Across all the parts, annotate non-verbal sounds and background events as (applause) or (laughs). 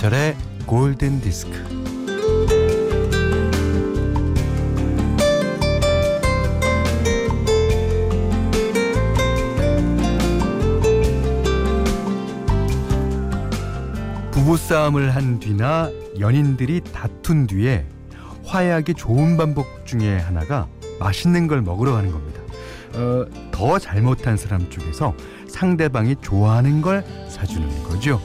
김현철의 골든 디스크. 부부싸움을 한 뒤나 연인들이 다툰 뒤에 화해하기 좋은 방법 중에 하나가 맛있는 걸 먹으러 가는 겁니다. 어, 더 잘못한 사람 쪽에서 상대방이 좋아하는 걸 사주는 거죠.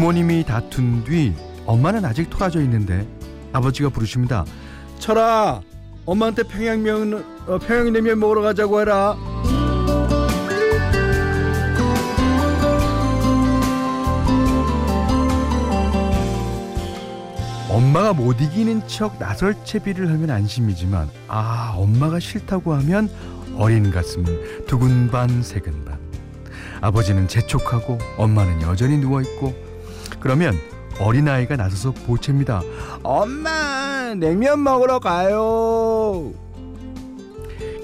부모님이 다툰 뒤 엄마는 아직 토라져 있는데 아버지가 부르십니다. 철아, 엄마한테 평양면 어, 평양냉면 먹으러 가자고 해라. 엄마가 못 이기는 척 나설 채비를 하면 안심이지만 아 엄마가 싫다고 하면 어린 가슴은 두근반 세근반 아버지는 재촉하고 엄마는 여전히 누워있고 그러면 어린아이가 나서서 보채입니다. 엄마 냉면 먹으러 가요.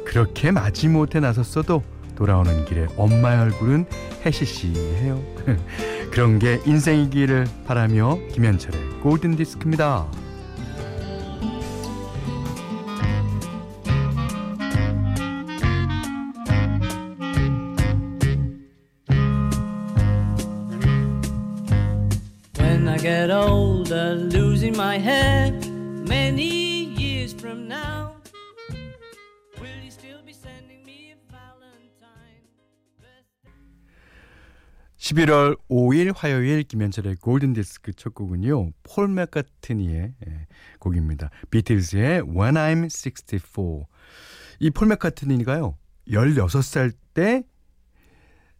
그렇게 마지못해 나섰어도 돌아오는 길에 엄마의 얼굴은 해시시해요. (laughs) 그런 게 인생이기를 바라며 김현철의 골든 디스크입니다. 11월 5일 화요일 김현철의 골든 디스크 첫 곡은요. 폴 맥카트니의 예, 곡입니다. 비틀즈의 When I'm 64. 이 폴 맥카트니가요. 16살 때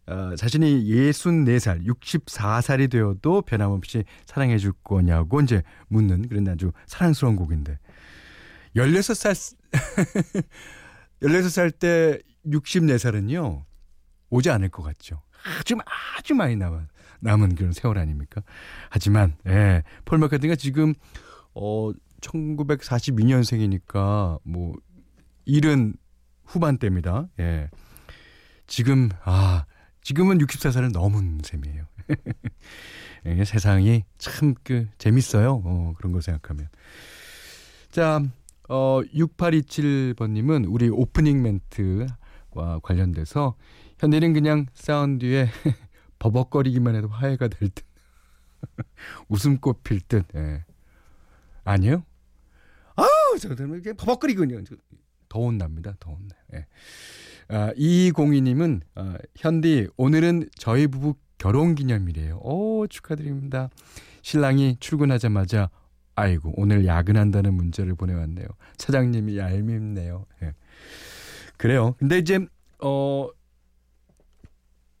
어, 자신이 64살, 64살이 되어도 변함없이 사랑해 줄 거냐고 이제 묻는 그런 아주 사랑스러운 곡인데 16살 16살 (laughs) 때 64살은요. 오지 않을 것 같죠. 아주 아주 많이 남은 남은 그런 세월 아닙니까? 하지만 예, 폴 마카트니가 지금 어 1942년생이니까 뭐 일은 후반대입니다. 예. 지금 아 지금은 64살을 넘은 셈이에요. (laughs) 예, 세상이 참 그 재밌어요. 어, 그런 거 생각하면. 자, 어 6827번 님은 우리 오프닝 멘트와 관련돼서 현대는 그냥 사운드에 (laughs) 버벅거리기만 해도 화해가 될 듯. (laughs) 웃음꽃 필 듯. 예. 아니요? 아우, 저는 이게 버벅거리군요. 더 혼납니다. 더 혼나. 예. 아, 이공이님은 아, 현디 오늘은 저희 부부 결혼 기념일이에요. 오 축하드립니다. 신랑이 출근하자마자 아이고 오늘 야근한다는 문자를 보내왔네요. 차장님이 얄밉네요. 예. 그래요. 근데 이제 어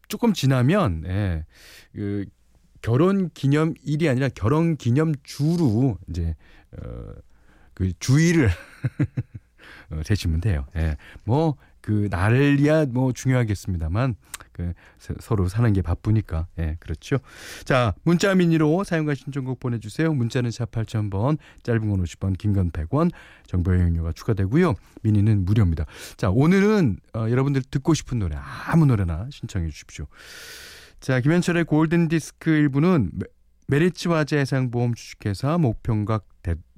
조금 지나면 예, 그 결혼 기념일이 아니라 결혼 기념 주로 이제 어, 그 주의를 (laughs) 어, 재시면 돼요. 예. 뭐 그 날이야 뭐 중요하겠습니다만 그 서로 사는 게 바쁘니까 예 그렇죠. 자 문자 미니로 사연과 신청곡 보내주세요. 문자는 샵 8000번 짧은 건 50원 긴 건 100원 정보 이용료가 추가되고요. 미니는 무료입니다. 자 오늘은 어, 여러분들 듣고 싶은 노래 아무 노래나 신청해 주십시오. 자 김현철의 골든 디스크 일부는 메리츠 화재 해상보험 주식회사 목평각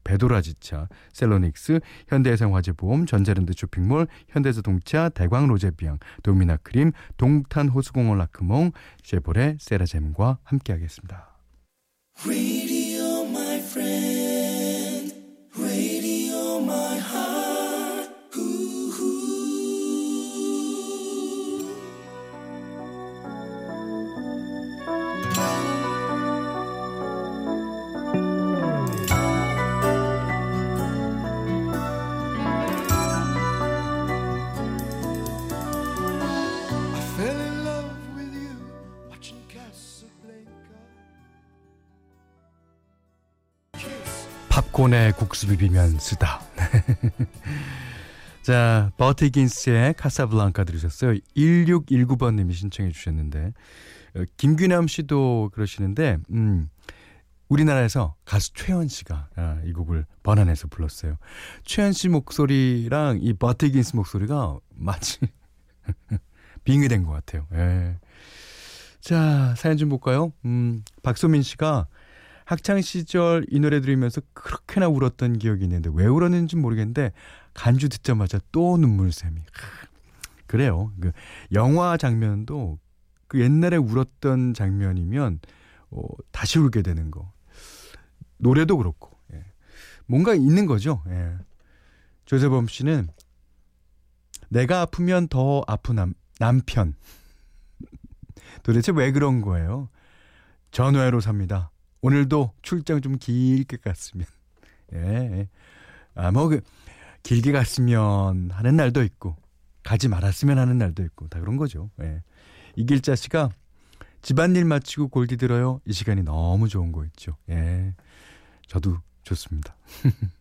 배도라지차, 셀로닉스, 현대해상화재보험, 전자랜드 쇼핑몰, 현대자동차, 대광로제비앙, 도미나크림, 동탄호수공원 라크몽, 쉐보레, 세라젬과 함께하겠습니다. 팝콘에 국수 비비면 쓰다. (laughs) 자, 버티긴스의 카사블랑카 들으셨어요. 1619번님이 신청해 주셨는데, 어, 김규남 씨도 그러시는데, 음, 우리나라에서 가수 최현 씨가 아, 이 곡을 번안해서 불렀어요. 최현 씨 목소리랑 이 버티긴스 목소리가 마치 (laughs) 빙의된 것 같아요. 예. 자, 사연 좀 볼까요? 음, 박소민 씨가 학창 시절 이 노래 들으면서 그렇게나 울었던 기억이 있는데 왜 울었는지 모르겠는데 간주 듣자마자 또 눈물 샘이. 그래요. 그 영화 장면도 그 옛날에 울었던 장면이면 어, 다시 울게 되는 거. 노래도 그렇고. 예. 뭔가 있는 거죠. 예. 조세범 씨는 내가 아프면 더 아픈 남, 남편. (laughs) 도대체 왜 그런 거예요? 전화로 삽니다. 오늘도 출장 좀 길게 갔으면. (laughs) 예. 아, 뭐, 그, 길게 갔으면 하는 날도 있고, 가지 말았으면 하는 날도 있고, 다 그런 거죠. 예. 이길자 씨가 집안일 마치고 골디 들어요. 이 시간이 너무 좋은 거 있죠. 예. 저도 좋습니다. (laughs)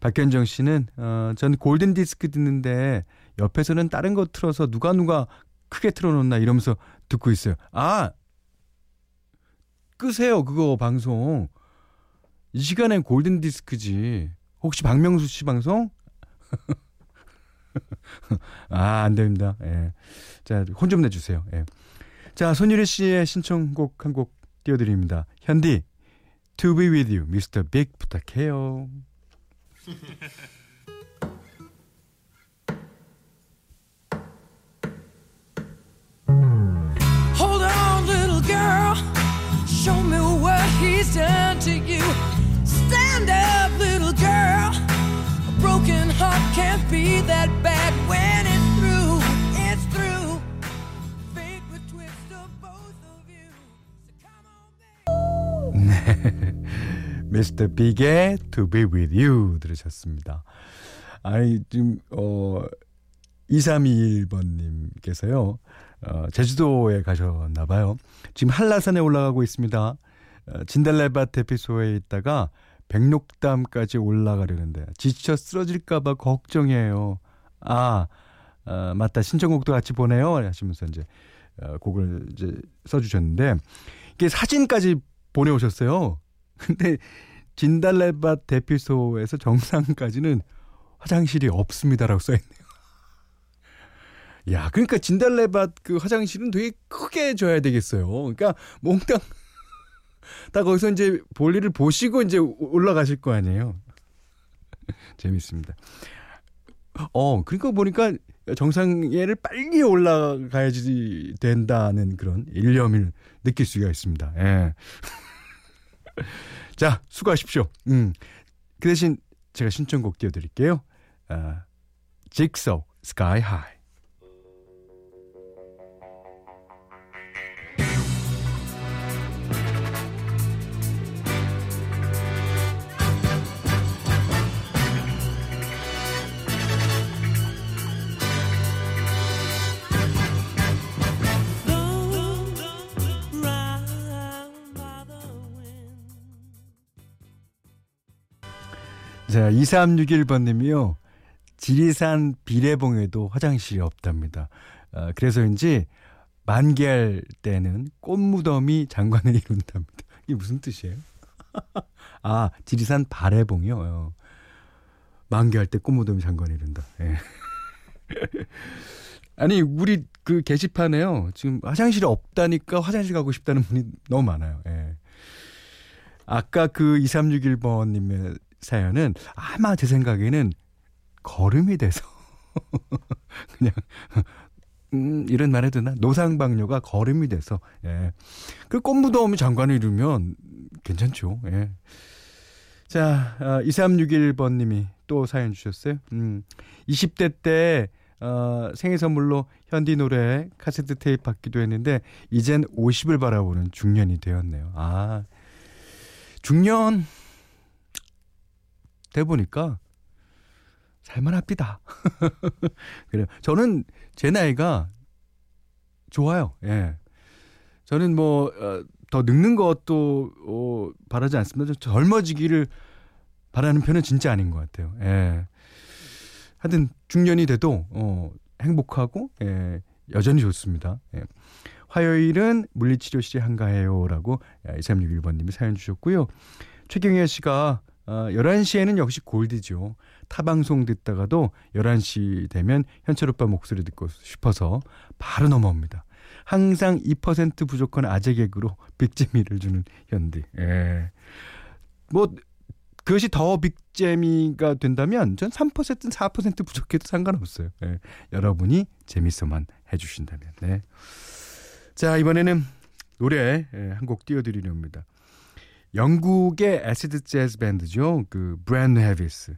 박현정 씨는, 어, 전 골든 디스크 듣는데 옆에서는 다른 거 틀어서 누가 누가 크게 틀어놓나 이러면서 듣고 있어요. 아! 끄세요, 그거 방송. 이 시간엔 골든 디스크지. 혹시 박명수 씨 방송? (laughs) 아, 안 됩니다. 예. 자, 혼 좀 내주세요. 예. 자, 손유리 씨의 신청곡 한 곡 띄워드립니다. 현디, To be with you, Mr. Big 부탁해요. (laughs) Show me what he's done to you. Stand up, little girl. A broken heart can't be that bad when it's through. It's through. Fate would twist of both of you. So come on, baby. 네. Mr. (laughs) Big의 To be with you 들으셨습니다. 아니, 지금, 어, 2321번님께서요, 어, 제주도에 가셨나 봐요. 지금 한라산에 올라가고 있습니다. 어, 진달래밭 대피소에 있다가 백록담까지 올라가려는데 지쳐 쓰러질까봐 걱정이에요. 아, 어, 맞다. 신청곡도 같이 보내요. 하시면서 이제 어, 곡을 이제 써주셨는데 이게 사진까지 보내오셨어요. (laughs) 근데 진달래밭 대피소에서 정상까지는 화장실이 없습니다라고 써있네요. 야, 그러니까 진달래밭 그 화장실은 되게 크게 줘야 되겠어요. 그러니까 몽땅 (laughs) 다 거기서 이제 볼일을 보시고 이제 올라가실 거 아니에요. (laughs) 재밌습니다. 어, 그러니까 보니까 정상에를 빨리 올라가야지 된다는 그런 일념을 느낄 수가 있습니다. 예. (laughs) 자, 수고하십시오. 음. 그 대신 제가 신청곡 띄워드릴게요. 아, 직소, 스카이 하이. 자, 2361번님이요. 지리산 비례봉에도 화장실이 없답니다. 어, 그래서인지 만개할 때는 꽃무덤이 장관을 이룬답니다. 이게 무슨 뜻이에요? (laughs) 아, 지리산 발해봉이요. 어. 만개할 때 꽃무덤이 장관을 이룬다. 예. (laughs) 아니, 우리 그 게시판에요. 지금 화장실이 없다니까 화장실 가고 싶다는 분이 너무 많아요. 예. 아까 그 2361번님의 사연은 아마 제 생각에는 걸음이 돼서 (laughs) 그냥 음, 이런 말 해도 되나? 노상방뇨가 걸음이 돼서, 예. 그 꽃무덤이 장관을 이루면 괜찮죠, 예. 자, 어, 2361번님이 또 사연 주셨어요. 음, 20대 때, 어, 생일 선물로 현디 노래 카세트 테이프 받기도 했는데, 이젠 50을 바라보는 중년이 되었네요. 아, 중년, 돼 보니까 살만합니다. (laughs) 그래요. 저는 제 나이가 좋아요. 예. 저는 뭐, 어, 더 늙는 것도, 어, 바라지 않습니다. 젊어지기를 바라는 편은 진짜 아닌 것 같아요. 예. 하여튼, 중년이 돼도, 어, 행복하고, 예, 여전히 좋습니다. 예. 화요일은 물리치료실에 한가해요. 라고 2361번님이 사연 주셨고요. 최경혜 씨가 어, 11시에는 역시 골디죠. 타 방송 듣다가도 11시 되면 현철 오빠 목소리 듣고 싶어서 바로 넘어옵니다. 항상 2% 부족한 아재 개그로 빅재미를 주는 현디. 예. 뭐 그것이 더 빅재미가 된다면 전 3%든 4% 부족해도 상관없어요. 예. 여러분이 재밌어만 해주신다면. 네. 자 이번에는 노래 예, 한곡 띄워드리렵니다. 영국의 애시드 재즈 밴드죠. 그 브랜 뉴 헤비스.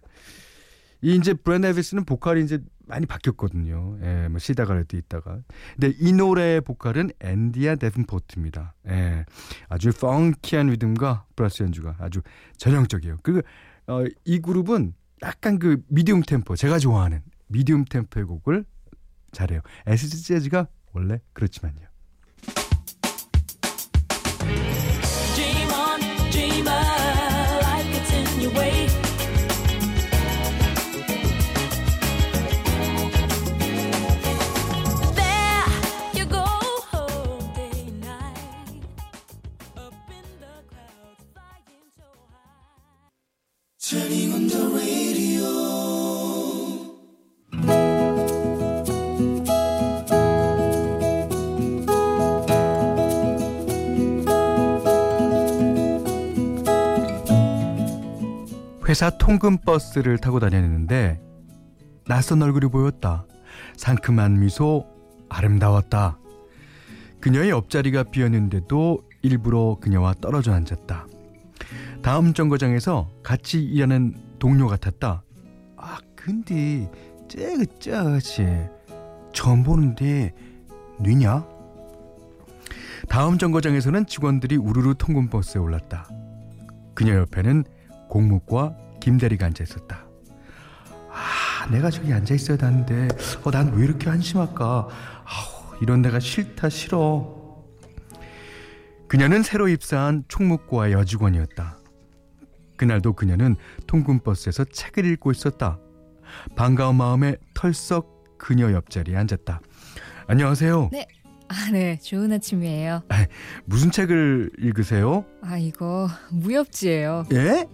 이 이제 브랜 뉴 헤비스는 보컬이 이제 많이 바뀌었거든요. 예, 뭐 시다 가렛 있다가. 근데 이 노래의 보컬은 엔디아 데이븐포트입니다. 예. 아주 펑키한 리듬과 브라스 연주가 아주 전형적이에요. 그, 어, 이 그룹은 약간 그 미디움 템포, 제가 좋아하는 미디움 템포의 곡을 잘해요. 에스드 재즈가 원래 그렇지만요. 회사 통근 버스를 타고 다녔는데 낯선 얼굴이 보였다. 상큼한 미소, 아름다웠다. 그녀의 옆자리가 비었는데도 일부러 그녀와 떨어져 앉았다. 다음 정거장에서 같이 일하는 동료 같았다. 아, 근데 쟤그 짜지 처음 보는데 뉘냐? 다음 정거장에서는 직원들이 우르르 통근버스에 올랐다. 그녀 옆에는 공무과 김대리가 앉아 있었다. 아, 내가 저기 앉아 있어야 하는데, 어, 난 왜 이렇게 한심할까? 아우, 이런 내가 싫다, 싫어. 그녀는 새로 입사한 총무과의 여직원이었다. 그날도 그녀는 통근버스에서 책을 읽고 있었다. 반가운 마음에 털썩 그녀 옆자리에 앉았다. 안녕하세요. 네. 아, 네. 좋은 아침이에요. 무슨 책을 읽으세요? 아, 이거 무협지예요. 예?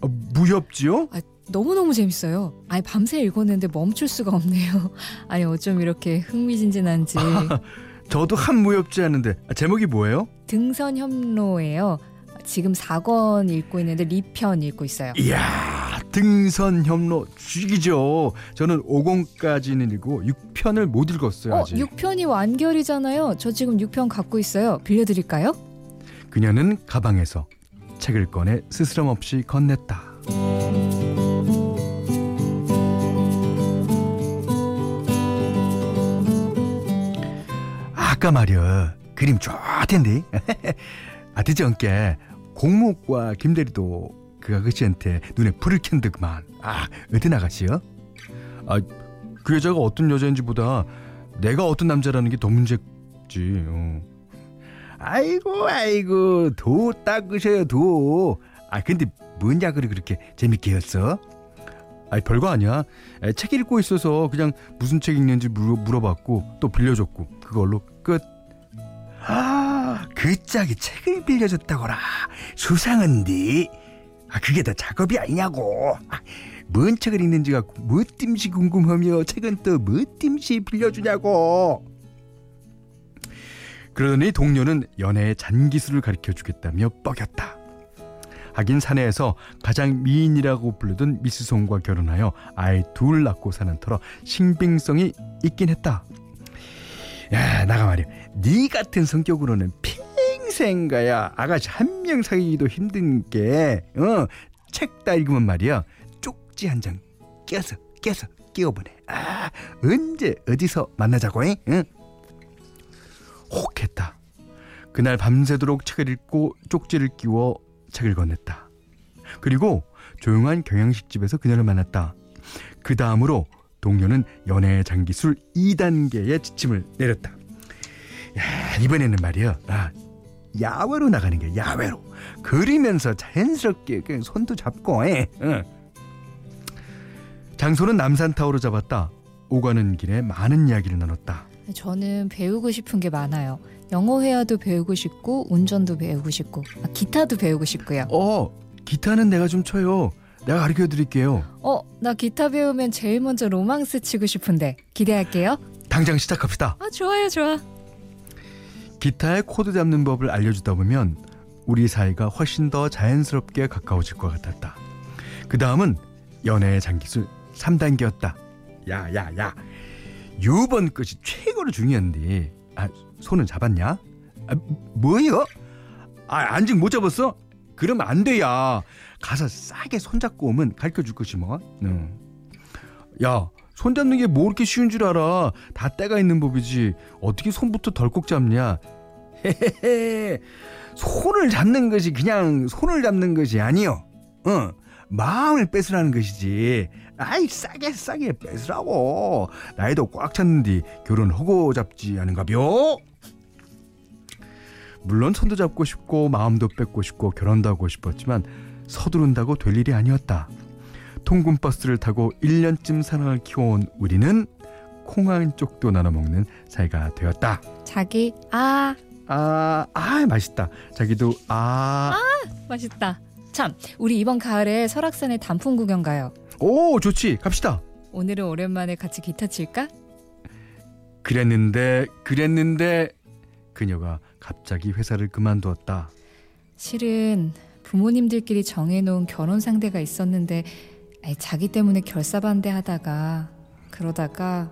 어, 무협지요? 아, 너무너무 재밌어요. 아니, 밤새 읽었는데 멈출 수가 없네요. (laughs) 아니, 어쩜 이렇게 흥미진진한지. (laughs) 저도 한 무협지 하는데 아, 제목이 뭐예요? 등선협로예요. 지금 4권 읽고 있는데 리편 읽고 있어요. 이야 등선협로 죽이죠. 저는 5권까지는 읽고 6편을 못 읽었어요 어, 아직. 6편이 완결이잖아요. 저 지금 6편 갖고 있어요. 빌려드릴까요? 그녀는 가방에서 책을 꺼내 스스럼 없이 건넸다. 아까 말이야 그림 좋던데 (laughs) 아 듣지 않게 공무과 김대리도 그 아가씨한테 눈에 불을 켠득만 아 어디 나가시요? 아그 여자가 어떤 여자인지 보다 내가 어떤 남자라는 게 더 문제지 어. 아이고 아이고 도 닦으셔요 도 아 근데 뭔 약을 그렇게 재밌게 했어? 아이 별거 아니야 에, 책 읽고 있어서 그냥 무슨 책 읽는지 물어, 물어 봤고 또 빌려줬고 그걸로 끝 아, 그 짝이 책을 빌려줬다거라. 수상한데. 아, 그게 다 작업이 아니냐고. 아, 뭔 책을 읽는지가 뭐 뜸시 궁금하며 책은 또뭐 뜸시 빌려주냐고. 그러더니 동료는 연애의 잔기술을 가르쳐 주겠다며 뻐겼다. 하긴 사내에서 가장 미인이라고 부르던 미스송과 결혼하여 아이 둘 낳고 사는 터라 신빙성이 있긴 했다. 야 나가 말이야 네 같은 성격으로는 평생 가야 아가씨 한 명 사귀기도 힘든 게 어 책 다 읽으면 말이야 쪽지 한 장 껴서 껴서 끼워보내 아 언제 어디서 만나자고 해? 응? 혹했다 그날 밤새도록 책을 읽고 쪽지를 끼워 책을 건넸다 그리고 조용한 경양식집에서 그녀를 만났다 그 다음으로 동료는 연애의 장기술 2단계의 지침을 내렸다. 야, 이번에는 말이야. 아, 야외로 나가는 게 야외로. 그리면서 자연스럽게 그냥 손도 잡고 해. 응. 장소는 남산타워로 잡았다. 오가는 길에 많은 이야기를 나눴다. 저는 배우고 싶은 게 많아요. 영어 회화도 배우고 싶고 운전도 배우고 싶고 아, 기타도 배우고 싶고요. 어, 기타는 내가 좀 쳐요. 내가 가르쳐 드릴게요. 어, 나 기타 배우면 제일 먼저 로망스 치고 싶은데 기대할게요. 당장 시작합시다. 아, 좋아요, 좋아. 기타의 코드 잡는 법을 알려주다 보면 우리 사이가 훨씬 더 자연스럽게 가까워질 것 같았다. 그 다음은 연애의 잔기술 3단계였다. 야, 야, 야. 요번 것이 최고로 중요한데. 아, 손은 잡았냐? 아, 뭐요? 아, 안직 못 잡았어? 그러면 안 돼야. 가서 싸게 손잡고 오면 가르쳐 줄 것이 뭐. 응. 야, 손 잡는 게 뭐 이렇게 쉬운 줄 알아. 다 때가 있는 법이지. 어떻게 손부터 덜컥 잡냐? 헤헤헤. 손을 잡는 것이 그냥 손을 잡는 것이 아니요. 응. 마음을 뺏으라는 것이지. 아이 싸게 싸게 뺏으라고. 나이도 꽉 찼는데 결혼하고 잡지 않은가벼? 물론 손도 잡고 싶고 마음도 뺏고 싶고 결혼도 하고 싶었지만 서두른다고 될 일이 아니었다. 통근 버스를 타고 1년쯤 사랑을 키워온 우리는 콩한 쪽도 나눠 먹는 사이가 되었다. 자기, 아, 아, 아 맛있다. 자기도 아, 맛있다. 참, 우리 이번 가을에 설악산에 단풍 구경 가요. 오 좋지. 갑시다. 오늘은 오랜만에 같이 기타 칠까? 그랬는데 그랬는데 그녀가 갑자기 회사를 그만두었다. 실은 부모님들끼리 정해놓은 결혼 상대가 있었는데 자기 때문에 결사반대하다가 그러다가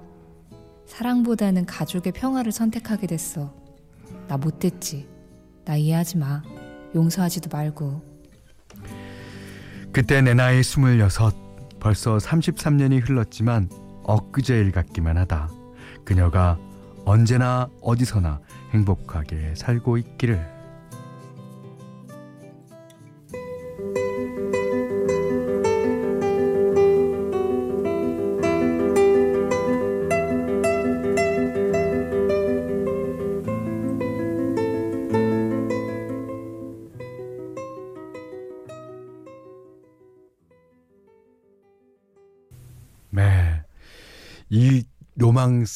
사랑보다는 가족의 평화를 선택하게 됐어. 나 못됐지. 나 이해하지 마. 용서하지도 말고. 그때 내 나이 스물여섯 벌써 33년이 흘렀지만 엊그제 일 같기만 하다. 그녀가 언제나 어디서나 행복하게 살고 있기를.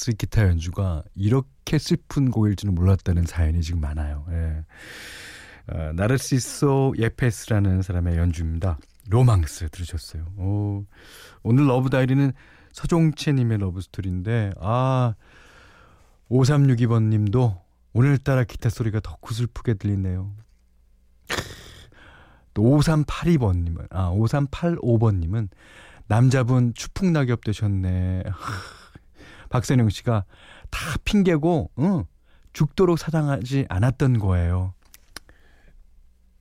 로망스 기타 연주가 이렇게 슬픈 곡일 줄은 몰랐다는 사연이 지금 많아요. 예. 어, 나르시소 예페스라는 사람의 연주입니다. 로망스 들으셨어요. 오, 오늘 러브 다이어리는 서종채님의 러브 스토리인데, 아, 5362번 님도 오늘따라 기타 소리가 더 구슬프게 들리네요. 또 5382번 님은, 아, 5385번 님은 남자분 추풍 낙엽 되셨네. 박선영 씨가 다 핑계고, 응, 죽도록 사랑하지 않았던 거예요.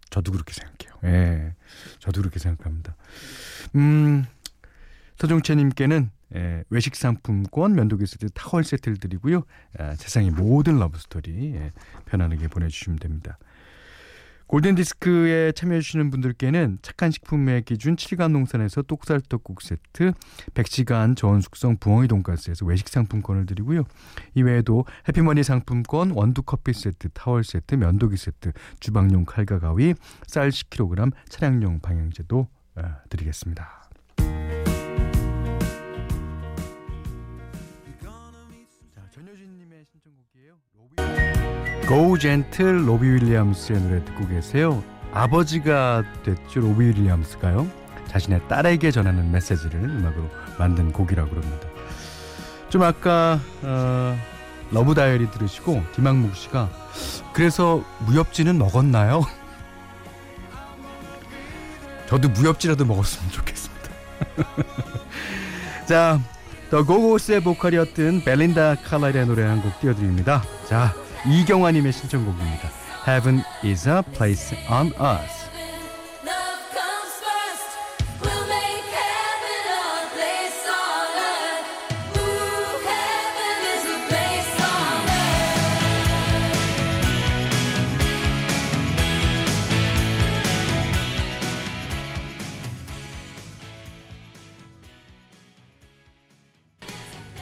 저도 그렇게 생각해요. 예. 저도 그렇게 생각합니다. 음, 서종채님께는 예, 외식 상품권, 면도기 세트, 타월 세트를 드리고요. 아, 세상의 모든 러브 스토리 예, 편안하게 보내 주시면 됩니다. 골든디스크에 참여해주시는 분들께는 착한 식품의 기준 칠갑농산에서 똑살떡국 세트, 100시간 저온 숙성 부엉이 돈가스에서 외식 상품권을 드리고요. 이외에도 해피머니 상품권, 원두 커피 세트, 타월 세트, 면도기 세트, 주방용 칼과 가위, 쌀 10kg, 차량용 방향제도 아, 드리겠습니다. Go Gentle 로비 윌리엄스의 노래 듣고 계세요. 아버지가 됐죠 로비 윌리엄스가요. 자신의 딸에게 전하는 메시지를 음악으로 만든 곡이라고 그럽니다. 좀 아까 어, 러브 다이어리 들으시고 김학묵 씨가 그래서 무협지는 먹었나요? (laughs) 저도 무협지라도 먹었으면 좋겠습니다. (laughs) 자, 더 고고스의 보컬이었던 벨린다 칼라일의 노래 한 곡 띄워드립니다. 자, 이경화님의 신청곡입니다. Heaven is a place on us.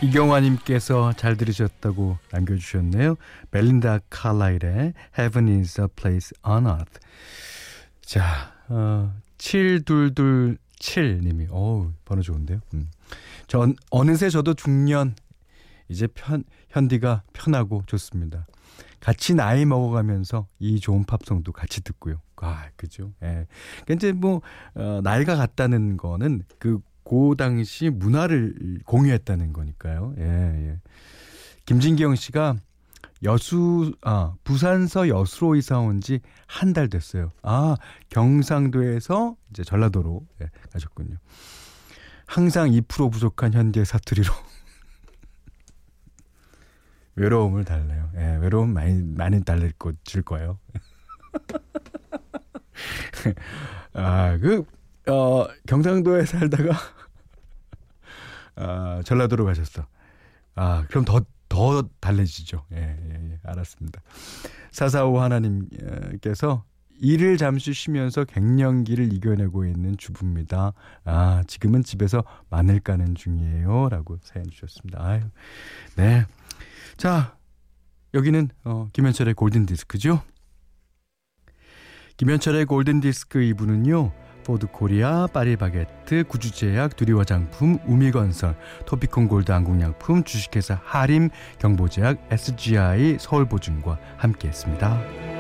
이경화님께서 잘 들으셨다고 남겨주셨네요. 벨린다 칼라일의 Heaven is a place on earth. 자, 어, 7227님이, 어우, 번호 좋은데요. 음. 전, 어느새 저도 중년, 이제 편, 현디가 편하고 좋습니다. 같이 나이 먹어가면서 이 좋은 팝송도 같이 듣고요. 아, 그죠. 예. 그러니까 이제 뭐, 어, 나이가 같다는 거는 그, 고 당시 문화를 공유했다는 거니까요. 예, 예. 김진경 씨가 여수, 아, 부산서 여수로 이사 온 지 한 달 됐어요. 아, 경상도에서 이제 전라도로 예, 가셨군요. 항상 2% 부족한 현대 사투리로 (laughs) 외로움을 달래요. 예, 외로움 많이 많이 달랠 거줄 거예요. (laughs) 아, 그 어, 경상도에 살다가 아, 전라도로 가셨어. 아, 그럼 더 더 달래지죠. 예, 예, 예. 알았습니다. 사사오 하나님께서 일을 잠시 쉬면서 갱년기를 이겨내고 있는 주부입니다. 아, 지금은 집에서 마늘 까는 중이에요. 라고 사연 주셨습니다. 아유, 네. 자, 여기는 어, 김현철의 골든 디스크죠. 김현철의 골든 디스크 2부는요. 포드 코리아, 파리바게트, 구주제약, 두리화장품, 우미건설, 토피콘 골드 한국약품, 주식회사 하림, 경보제약, SGI, 서울보증과 함께했습니다.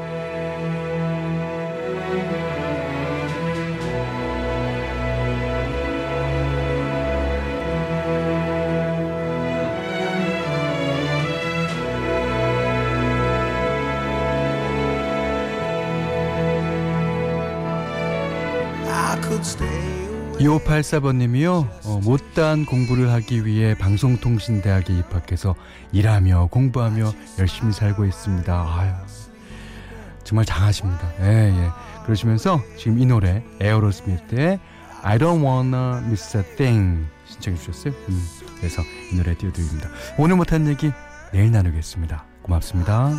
5584번님이요. 어, 못다한 공부를 하기 위해 방송통신대학에 입학해서 일하며 공부하며 열심히 살고 있습니다. 아유, 정말 장하십니다. 예, 예. 그러시면서 지금 이 노래 에어로스미트의 I Don't Wanna Miss a Thing 신청해 주셨어요. 음, 그래서 이 노래 띄워드립니다. 오늘 못한 얘기 내일 나누겠습니다. 고맙습니다.